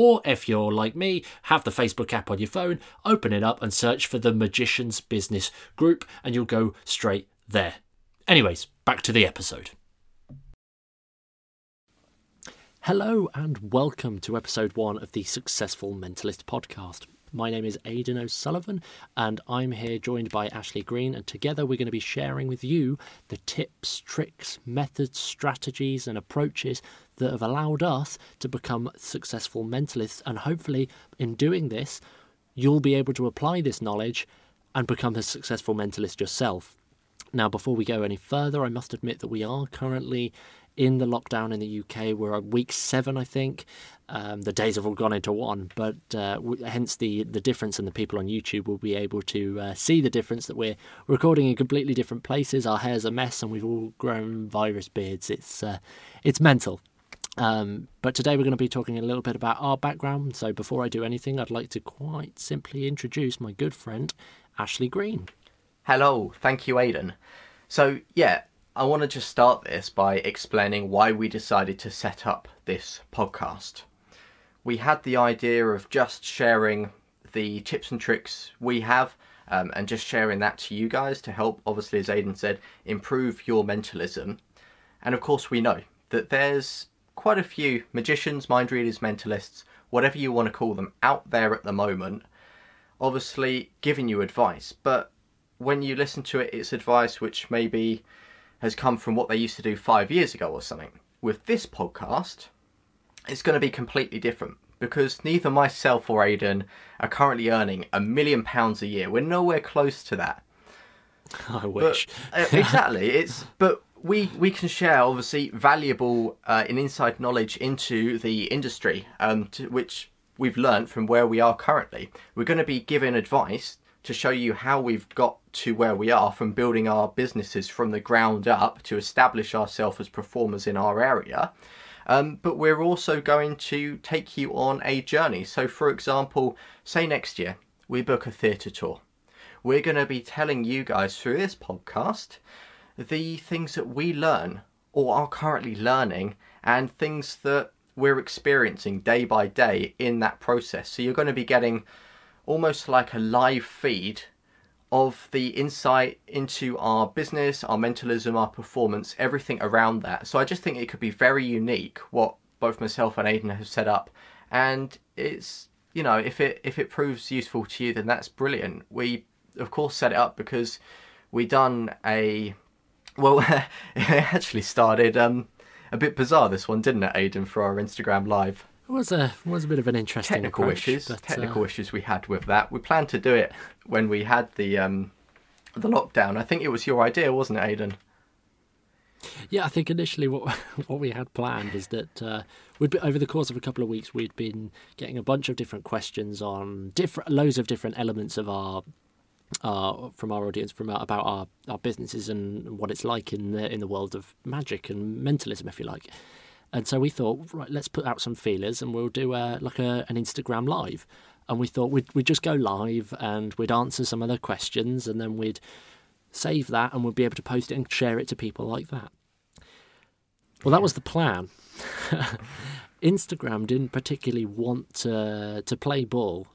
Or if you're like me, have the Facebook app on your phone, open it up and search for the Magician's Business Group, and you'll go straight there. Anyways, back to the episode. Hello, and welcome to episode one of the Successful Mentalist podcast. My name is Aidan O'Sullivan, and I'm here joined by Ashley Green, and together we're going to be sharing with you the tips, tricks, methods, strategies, and approaches that have allowed us to become successful mentalists. And hopefully, in doing this, you'll be able to apply this knowledge and become a successful mentalist yourself. Now, before we go any further, I must admit that we are currently in the lockdown in the UK. We're on week seven, I think. Um, the days have all gone into one, but uh, hence the the difference, and the people on YouTube will be able to uh, see the difference that we're recording in completely different places. Our hair's a mess, and we've all grown virus beards. It's uh, it's mental. Um, but today we're going to be talking a little bit about our background. So before I do anything, I'd like to quite simply introduce my good friend Ashley Green. Hello, thank you, Aidan. So, yeah, I want to just start this by explaining why we decided to set up this podcast. We had the idea of just sharing the tips and tricks we have um, and just sharing that to you guys to help, obviously, as Aidan said, improve your mentalism. And of course, we know that there's quite a few magicians, mind readers, mentalists, whatever you want to call them, out there at the moment, obviously giving you advice. But when you listen to it, it's advice which maybe has come from what they used to do five years ago or something. With this podcast, it's going to be completely different because neither myself or Aidan are currently earning a million pounds a year. We're nowhere close to that. I wish. But, uh, exactly. It's but we we can share obviously valuable uh, and inside knowledge into the industry, um, to, which we've learned from where we are currently. We're going to be giving advice to show you how we've got to where we are from building our businesses from the ground up to establish ourselves as performers in our area. Um, but we're also going to take you on a journey. So, for example, say next year we book a theatre tour. We're going to be telling you guys through this podcast the things that we learn or are currently learning and things that we're experiencing day by day in that process. So you're going to be getting almost like a live feed of the insight into our business, our mentalism, our performance, everything around that. So I just think it could be very unique what both myself and Aidan have set up. And it's you know, if it if it proves useful to you then that's brilliant. We of course set it up because we done a well, it actually started um, a bit bizarre. This one, didn't it, Aidan, for our Instagram live? It was a was a bit of an interesting technical approach, issues. but, technical uh, issues we had with that. We planned to do it when we had the um, the lockdown. I think it was your idea, wasn't it, Aidan? Yeah, I think initially what what we had planned is that uh, we'd be, over the course of a couple of weeks we'd been getting a bunch of different questions on different loads of different elements of our uh, from our audience from about our, our businesses and what it's like in the in the world of magic and mentalism, if you like. And so we thought, right, let's put out some feelers and we'll do a, like a, an Instagram live. And we thought we'd we'd just go live and we'd answer some other questions and then we'd save that and we'd be able to post it and share it to people like that. Well, that was the plan. Instagram didn't particularly want to to play ball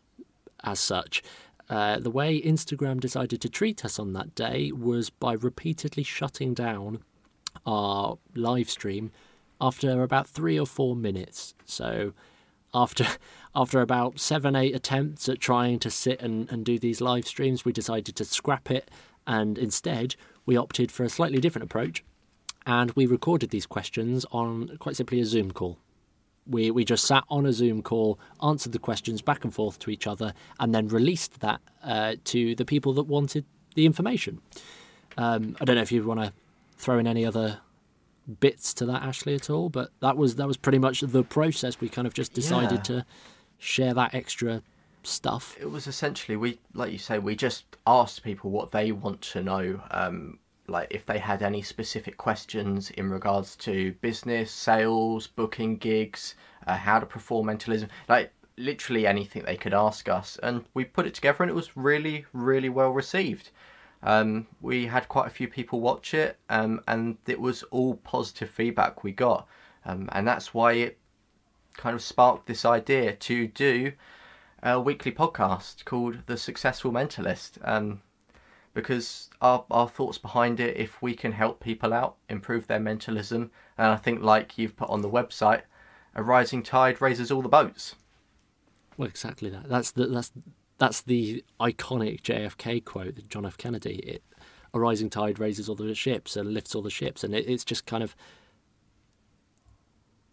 as such. Uh, the way Instagram decided to treat us on that day was by repeatedly shutting down our live stream after about three or four minutes. So after after about seven, eight attempts at trying to sit and, and do these live streams, we decided to scrap it and instead we opted for a slightly different approach and we recorded these questions on quite simply a Zoom call. We, we just sat on a Zoom call, answered the questions back and forth to each other, and then released that uh, to the people that wanted the information. Um, I don't know if you want to throw in any other bits to that, Ashley, at all, but that was that was pretty much the process. We kind of just decided Yeah. to share that extra stuff. It was essentially we, like you say, we just asked people what they want to know. Um, like if they had any specific questions in regards to business, sales, booking gigs, uh, how to perform mentalism, like literally anything they could ask us, and we put it together, and it was really, really well received. Um, we had quite a few people watch it, um, and it was all positive feedback we got, um, and that's why it kind of sparked this idea to do a weekly podcast called The Successful Mentalist. Um, because our, our thoughts behind it, if we can help people out, improve their mentalism, and I think, like you've put on the website, a rising tide raises all the boats. Well, exactly that. That's the that's that's the iconic JFK quote John F. Kennedy. It, a rising tide raises all the ships and lifts all the ships, and it, it's just kind of.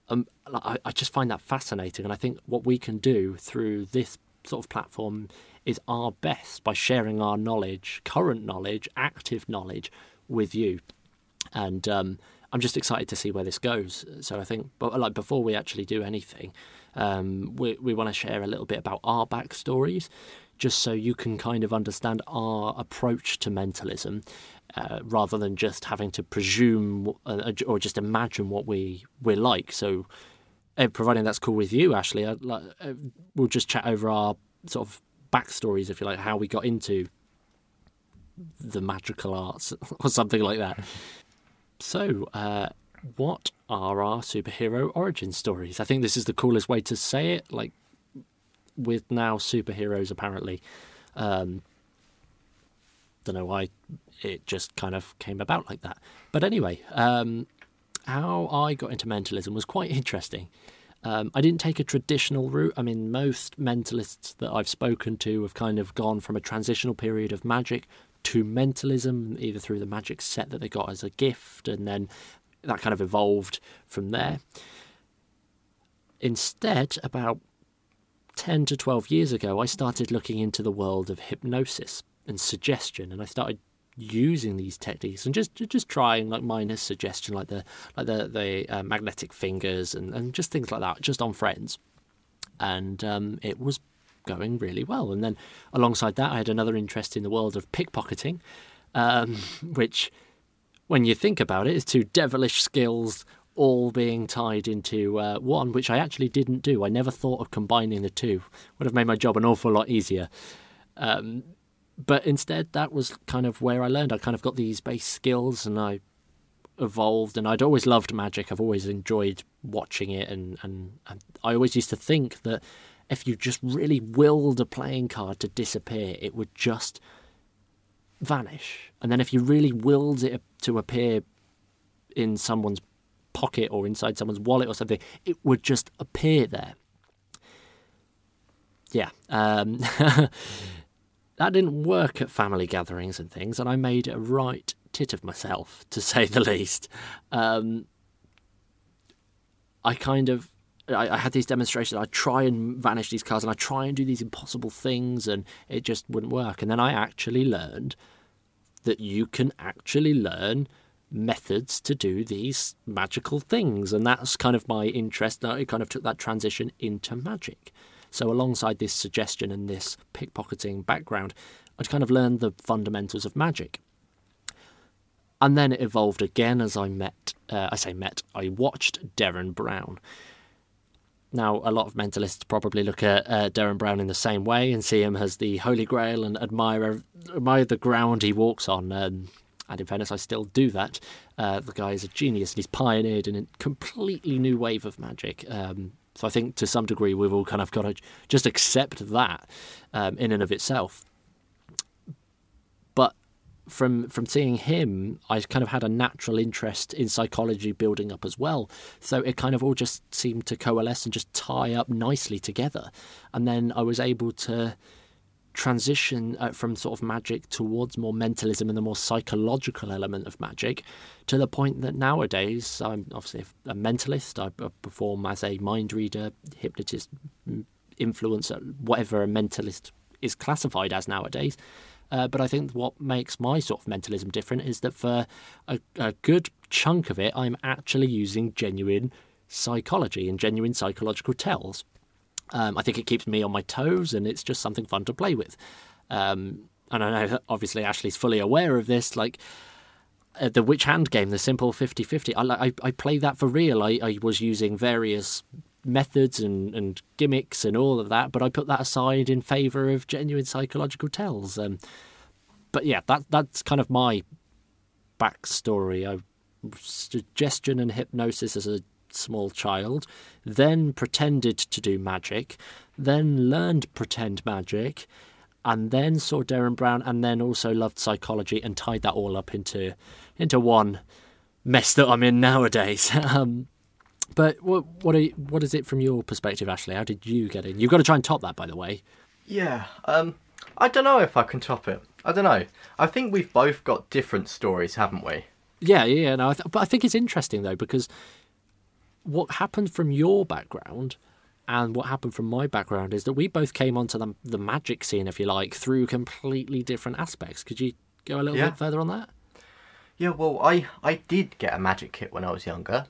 Um, I, I just find that fascinating, and I think what we can do through this sort of platform is our best by sharing our knowledge, current knowledge, active knowledge with you. And um, I'm just excited to see where this goes. So I think, but like before we actually do anything, um, we we want to share a little bit about our backstories, just so you can kind of understand our approach to mentalism, uh, rather than just having to presume uh, or just imagine what we we're like. So. Uh, providing that's cool with you, Ashley, I'd, like, uh, we'll just chat over our sort of backstories, if you like, how we got into the magical arts or something like that. So, uh, what are our superhero origin stories? I think this is the coolest way to say it. Like, with now superheroes, apparently. Um, don't know why it just kind of came about like that. But anyway, um, how I got into mentalism was quite interesting. Um, I didn't take a traditional route. I mean, most mentalists that I've spoken to have kind of gone from a transitional period of magic to mentalism, either through the magic set that they got as a gift, and then that kind of evolved from there. Instead, about 10 to 12 years ago, I started looking into the world of hypnosis and suggestion, and I started using these techniques and just just trying like minor suggestion like the like the the uh, magnetic fingers and, and just things like that just on friends. And um, it was going really well. And then alongside that I had another interest in the world of pickpocketing um, which when you think about it is two devilish skills all being tied into uh, one which I actually didn't do. I never thought of combining the two. Would have made my job an awful lot easier. Um, but instead that was kind of where I learned. I kind of got these base skills and I evolved and I'd always loved magic. I've always enjoyed watching it and, and, and I always used to think that if you just really willed a playing card to disappear, it would just vanish. And then if you really willed it to appear in someone's pocket or inside someone's wallet or something, it would just appear there. Yeah. Um, That didn't work at family gatherings and things, and I made a right tit of myself, to say the least. Um, I kind of I, I, had these demonstrations. I try and vanish these cards, and I try and do these impossible things, and it just wouldn't work. And then I actually learned that you can actually learn methods to do these magical things, and that's kind of my interest. That I kind of took that transition into magic. So, alongside this suggestion and this pickpocketing background, I'd kind of learned the fundamentals of magic. And then it evolved again as I met, uh, I say met, I watched Derren Brown. Now, a lot of mentalists probably look at uh, Derren Brown in the same way and see him as the Holy Grail and admire admire the ground he walks on. Um, and in fairness, I still do that. Uh, the guy is a genius and he's pioneered in a completely new wave of magic. Um, so I think to some degree we've all kind of got to just accept that um, in and of itself. But from from seeing him, I kind of had a natural interest in psychology building up as well. So it kind of all just seemed to coalesce and just tie up nicely together. And then I was able to transition uh, from sort of magic towards more mentalism and the more psychological element of magic to the point that nowadays I'm obviously a mentalist. I perform as a mind reader, hypnotist, influencer, whatever a mentalist is classified as nowadays. Uh, but I think what makes my sort of mentalism different is that for a, a good chunk of it, I'm actually using genuine psychology and genuine psychological tells. Um, I think it keeps me on my toes, and it's just something fun to play with. Um, and I know obviously Ashley's fully aware of this. Like uh, the Which Hand game, the simple 50-50, I, I, I play that for real. I, I was using various methods and, and gimmicks and all of that, but I put that aside in favour of genuine psychological tells. Um, but yeah, that that's kind of my backstory. I suggestion and hypnosis as a small child, then pretended to do magic, then learned pretend magic, and then saw Derren Brown, and then also loved psychology and tied that all up into into one mess that I'm in nowadays. um, but what what, are, what is it from your perspective, Ashley? How did you get in? You've got to try and top that, by the way. Yeah, um, I don't know if I can top it. I don't know. I think we've both got different stories, haven't we? Yeah, yeah, no, I th- but I think it's interesting though because what happened from your background and what happened from my background is that we both came onto the, the magic scene, if you like, through completely different aspects. Could you go a little Yeah. bit further on that? Yeah, well, I, I did get a magic kit when I was younger,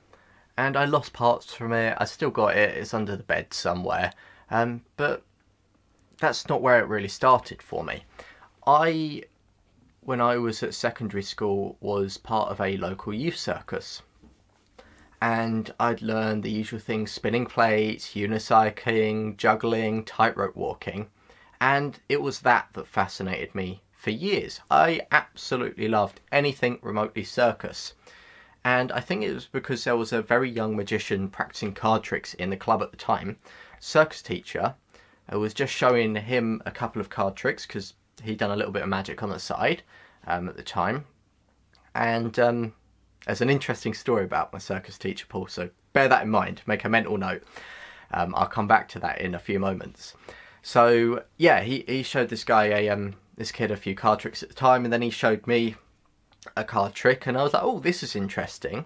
and I lost parts from it. I still got it, it's under the bed somewhere. Um, but that's not where it really started for me. I, when I was at secondary school, was part of a local youth circus. And I'd learned the usual things spinning plates, unicycling, juggling, tightrope walking. And it was that that fascinated me for years. I absolutely loved anything remotely circus. And I think it was because there was a very young magician practicing card tricks in the club at the time. Circus teacher was just showing him a couple of card tricks because he'd done a little bit of magic on the side um, at the time. And um, there's an interesting story about my circus teacher, Paul, so bear that in mind, make a mental note. Um, I'll come back to that in a few moments. So yeah, he, he showed this guy a um, this kid a few card tricks at the time, and then he showed me a card trick, and I was like, oh, this is interesting.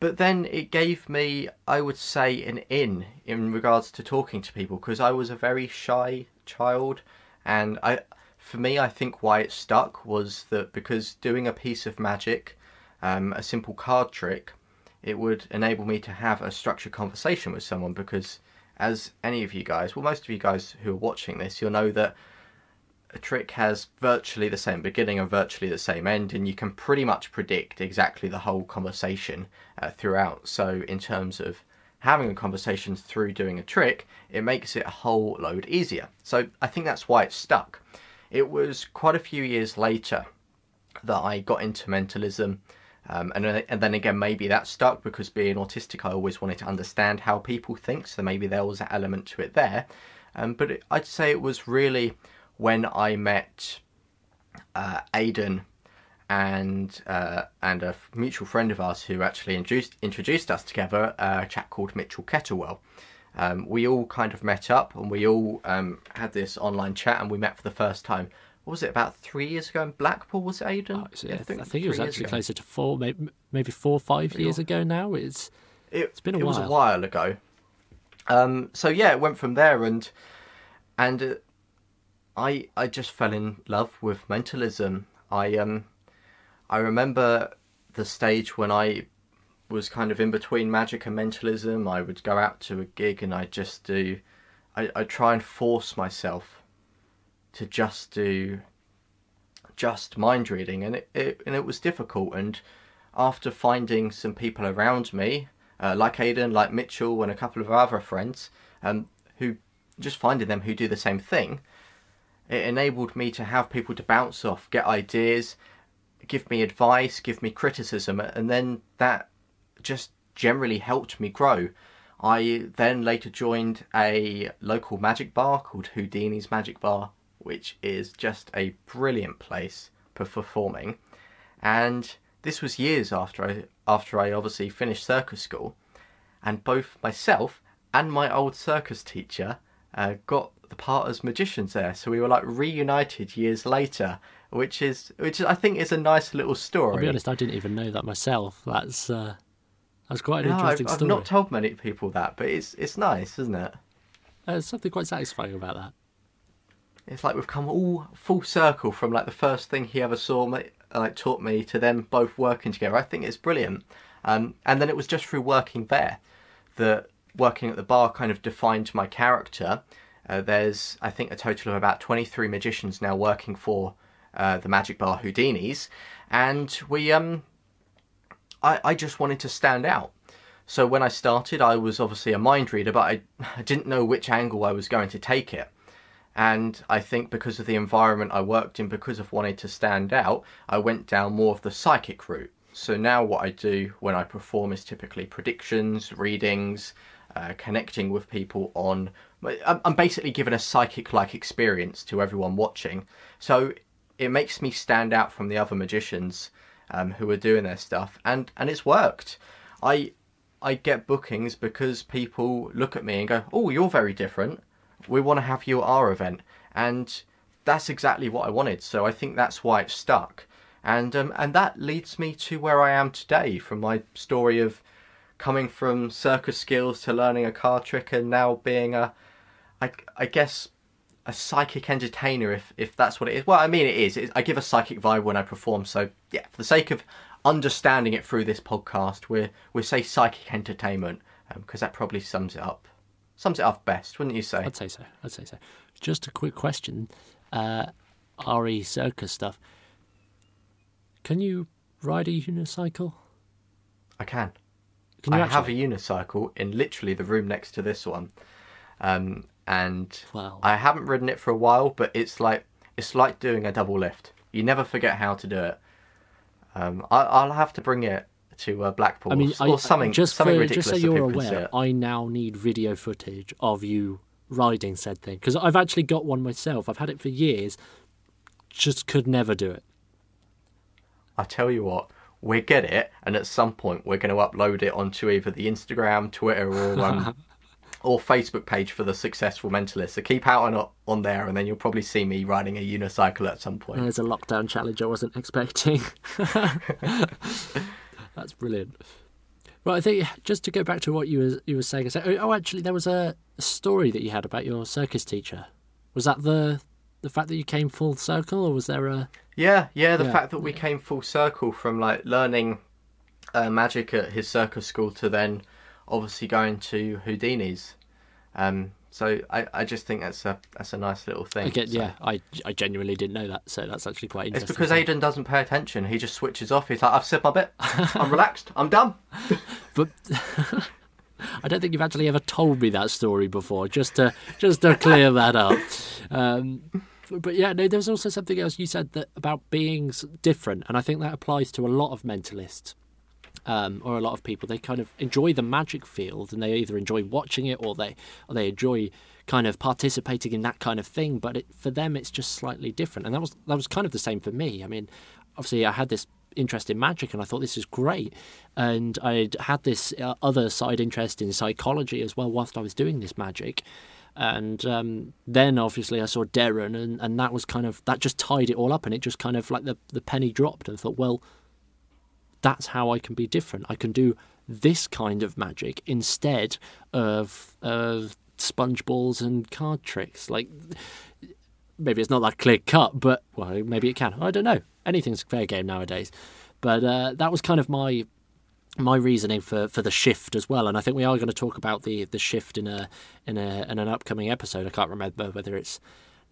But then it gave me, I would say, an in in regards to talking to people because I was a very shy child, and I, for me, I think why it stuck was that because doing a piece of magic, um, a simple card trick, it would enable me to have a structured conversation with someone because, as any of you guys, well, most of you guys who are watching this, you'll know that a trick has virtually the same beginning and virtually the same end, and you can pretty much predict exactly the whole conversation uh, throughout. So, in terms of having a conversation through doing a trick, it makes it a whole load easier. So, I think that's why it stuck. It was quite a few years later that I got into mentalism. Um, and, then- and then again, maybe that stuck because being autistic, I always wanted to understand how people think. So maybe there was an element to it there. Um, but it, I'd say it was really when I met uh, Aidan and uh, and a mutual friend of ours who actually introduced introduced us together, uh, a chap called Mitchell Kettlewell. Um, we all kind of met up and we all um, had this online chat and we met for the first time. What was it about three years ago in Blackpool? Was it Aidan? So, yeah, I think, it was actually closer to four, maybe, maybe four or five years ago now. It's It, It's been a it was a while. while ago. Um, so yeah, it went from there, and and uh, I I just fell in love with mentalism. I um I remember the stage when I was kind of in between magic and mentalism. I would go out to a gig and I just do I I try and force myself to just do just mind reading, and it, it and it was difficult. And after finding some people around me, uh, like Aidan, like Mitchell, and a couple of other friends, um, who just finding them who do the same thing, it enabled me to have people to bounce off, get ideas, give me advice, give me criticism, and then that just generally helped me grow. I then later joined a local magic bar called Houdini's Magic Bar, which is just a brilliant place for performing. And this was years after I after I obviously finished circus school, and both myself and my old circus teacher uh, got the part as magicians there. So we were like reunited years later, which is which I think is a nice little story. I'll be honest, I didn't even know that myself. That's uh, that's quite an No, I've, interesting I've not told many people that, but it's it's nice, isn't it? There's something quite satisfying about that. It's like we've come all full circle from like the first thing he ever saw me, like taught me, to them both working together. I think it's brilliant. Um, and then it was just through working there that working at the bar kind of defined my character. Uh, there's, I think, a total of about 23 magicians now working for uh, the Magic Bar Houdinis, and we, um, I, I just wanted to stand out. So when I started, I was obviously a mind reader, but I, I didn't know which angle I was going to take it. And I think because of the environment I worked in, because of wanting to stand out, I went down more of the psychic route. So now what I do when I perform is typically predictions, readings, uh, connecting with people on. I'm basically giving a psychic-like experience to everyone watching. So it makes me stand out from the other magicians um, who are doing their stuff, and and it's worked. I I get bookings because people look at me and go, "Oh, you're very different. We want to have you at our event," and that's exactly what I wanted. So I think that's why it stuck, and um, and that leads me to where I am today. From my story of coming from circus skills to learning a card trick, and now being a, I I guess a psychic entertainer if if that's what it is. Well, I mean it is. It, I give a psychic vibe when I perform. So yeah, for the sake of understanding it through this podcast, we're, we say psychic entertainment because um, that probably sums it up. Sums it up best, wouldn't you say? I'd say so. I'd say so. Just a quick question, uh, RE circus stuff. Can you ride a unicycle? I can. Can you I actually? have a unicycle in literally the room next to this one. Um, and wow. I haven't ridden it for a while, but it's like it's like doing a double lift. You never forget how to do it. Um, I, will have to bring it to uh, Blackpool. I mean, or I, something just something for, ridiculous. Just so you're aware, I now need video footage of you riding said thing because I've actually got one myself. I've had it for years, just could never do it. I tell you what, we get it, and at some point we're going to upload it onto either the Instagram, Twitter, or um, or Facebook page for the successful mentalist. So keep out on on there, and then you'll probably see me riding a unicycle at some point. There's a lockdown challenge I wasn't expecting. That's brilliant. Well, I think just to go back to what you were you were saying. oh, actually, there was a story that you had about your circus teacher. Was that the the fact that you came full circle, or was there a? Yeah, yeah, the yeah. fact that we came full circle from like learning uh, magic at his circus school to then obviously going to Houdini's. Um, so I, I just think that's a that's a nice little thing. Get, so. Yeah, I, I genuinely didn't know that, so that's actually quite interesting. It's because Aidan doesn't pay attention. He just switches off. He's like, I've said my bit. I'm relaxed. I'm done. but I don't think you've actually ever told me that story before. Just to just to clear that up. Um, but yeah, no, there's also something else you said that about being different, and I think that applies to a lot of mentalists um, or a lot of people, they kind of enjoy the magic field and they either enjoy watching it or they or they enjoy kind of participating in that kind of thing. But it, for them, it's just slightly different, and that was that was kind of the same for me. I mean, obviously, I had this interest in magic and I thought this is great. And I'd had this uh, other side interest in psychology as well whilst I was doing this magic. And um, then obviously I saw Derren and, and that was kind of, that just tied it all up and it just kind of like the, the penny dropped and thought, well, that's how I can be different. I can do this kind of magic instead of of sponge balls and card tricks. Like maybe it's not that clear cut, but well, maybe it can. I don't know. Anything's fair game nowadays. But uh, that was kind of my my reasoning for, for the shift as well, and I think we are going to talk about the, the shift in a in a in an upcoming episode. I can't remember whether it's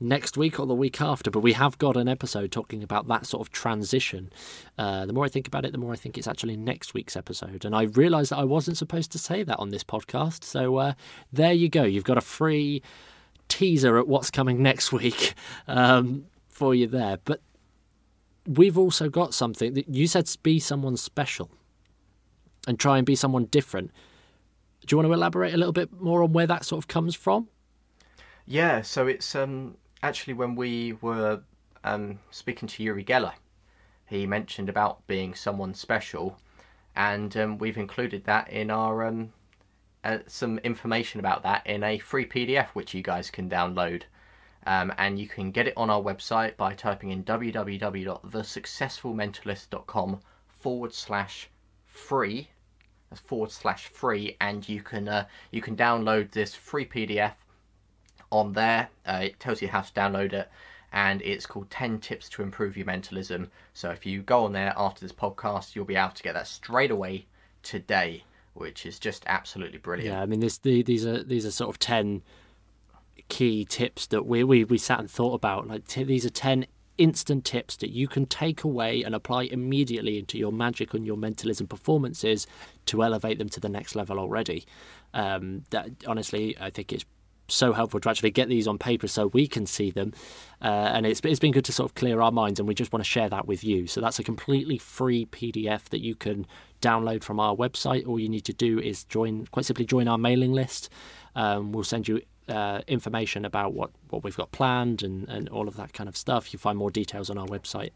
next week or the week after, but we have got an episode talking about that sort of transition. Uh, the more I think about it, the more I think it's actually next week's episode. And I realised that I wasn't supposed to say that on this podcast. So uh, there you go. You've got a free teaser at what's coming next week um, for you there. But we've also got something that you said be someone special and try and be someone different. Do you want to elaborate a little bit more on where that sort of comes from? Yeah, so it's um actually, when we were um, speaking to Uri Geller, he mentioned about being someone special, and um, we've included that in our um, uh, some information about that in a free PDF which you guys can download. Um, and you can get it on our website by typing in www.thesuccessfulmentalist.com forward slash free. That's forward slash free, and you can uh, you can download this free PDF on there. Uh, it tells you how to download it, and it's called 10 Tips to Improve Your Mentalism. So if you go on there after this podcast, you'll be able to get that straight away today, which is just absolutely brilliant. Yeah, I mean, this the, these are these are sort of ten key tips that we we, we sat and thought about. Like t- these are ten instant tips that you can take away and apply immediately into your magic and your mentalism performances to elevate them to the next level already. Um, that honestly, I think it's so helpful to actually get these on paper so we can see them. Uh, and it's, it's been good to sort of clear our minds, and we just want to share that with you. So that's a completely free PDF that you can download from our website. All you need to do is join, quite simply, join our mailing list. Um, we'll send you uh, information about what, what we've got planned and, and all of that kind of stuff. You'll find more details on our website,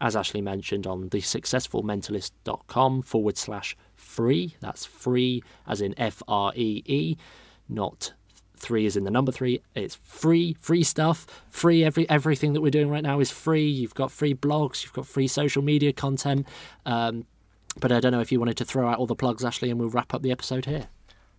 as Ashley mentioned, on the successfulmentalist.com forward slash free. That's free as in F R E E, not three is in the number three. It's free, free stuff. Free every everything that we're doing right now is free. You've got free blogs, you've got free social media content. Um, but I don't know if you wanted to throw out all the plugs, Ashley, and we'll wrap up the episode here.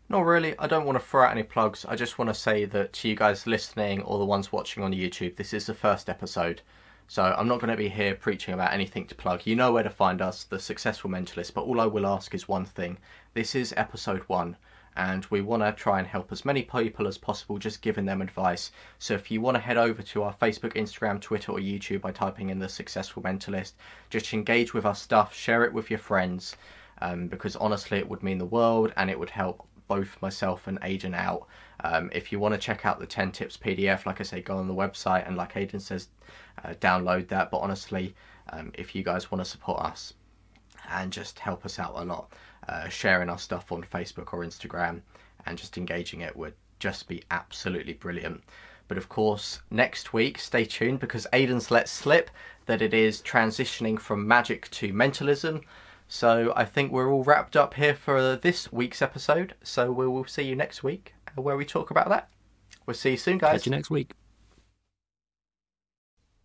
Not really. I don't want to throw out any plugs. I just want to say that to you guys listening or the ones watching on YouTube, this is the first episode. So I'm not going to be here preaching about anything to plug. You know where to find us, The Successful Mentalist, but all I will ask is one thing. This is episode one, and we want to try and help as many people as possible just giving them advice. So if you want to head over to our Facebook, Instagram, Twitter, or YouTube by typing in The Successful Mentalist, just engage with our stuff, share it with your friends, um, because honestly, it would mean the world and it would help both myself and Aidan out. Um, if you want to check out the 10 tips PDF, like I say, go on the website and, like Aidan says, uh, download that. But honestly, um, if you guys want to support us and just help us out a lot, uh, sharing our stuff on Facebook or Instagram and just engaging it would just be absolutely brilliant. But of course, next week, stay tuned because Aidan's let slip that it is transitioning from magic to mentalism. So I think we're all wrapped up here for this week's episode. So we will see you next week uh, where we talk about that. We'll see you soon, guys. Catch you next week.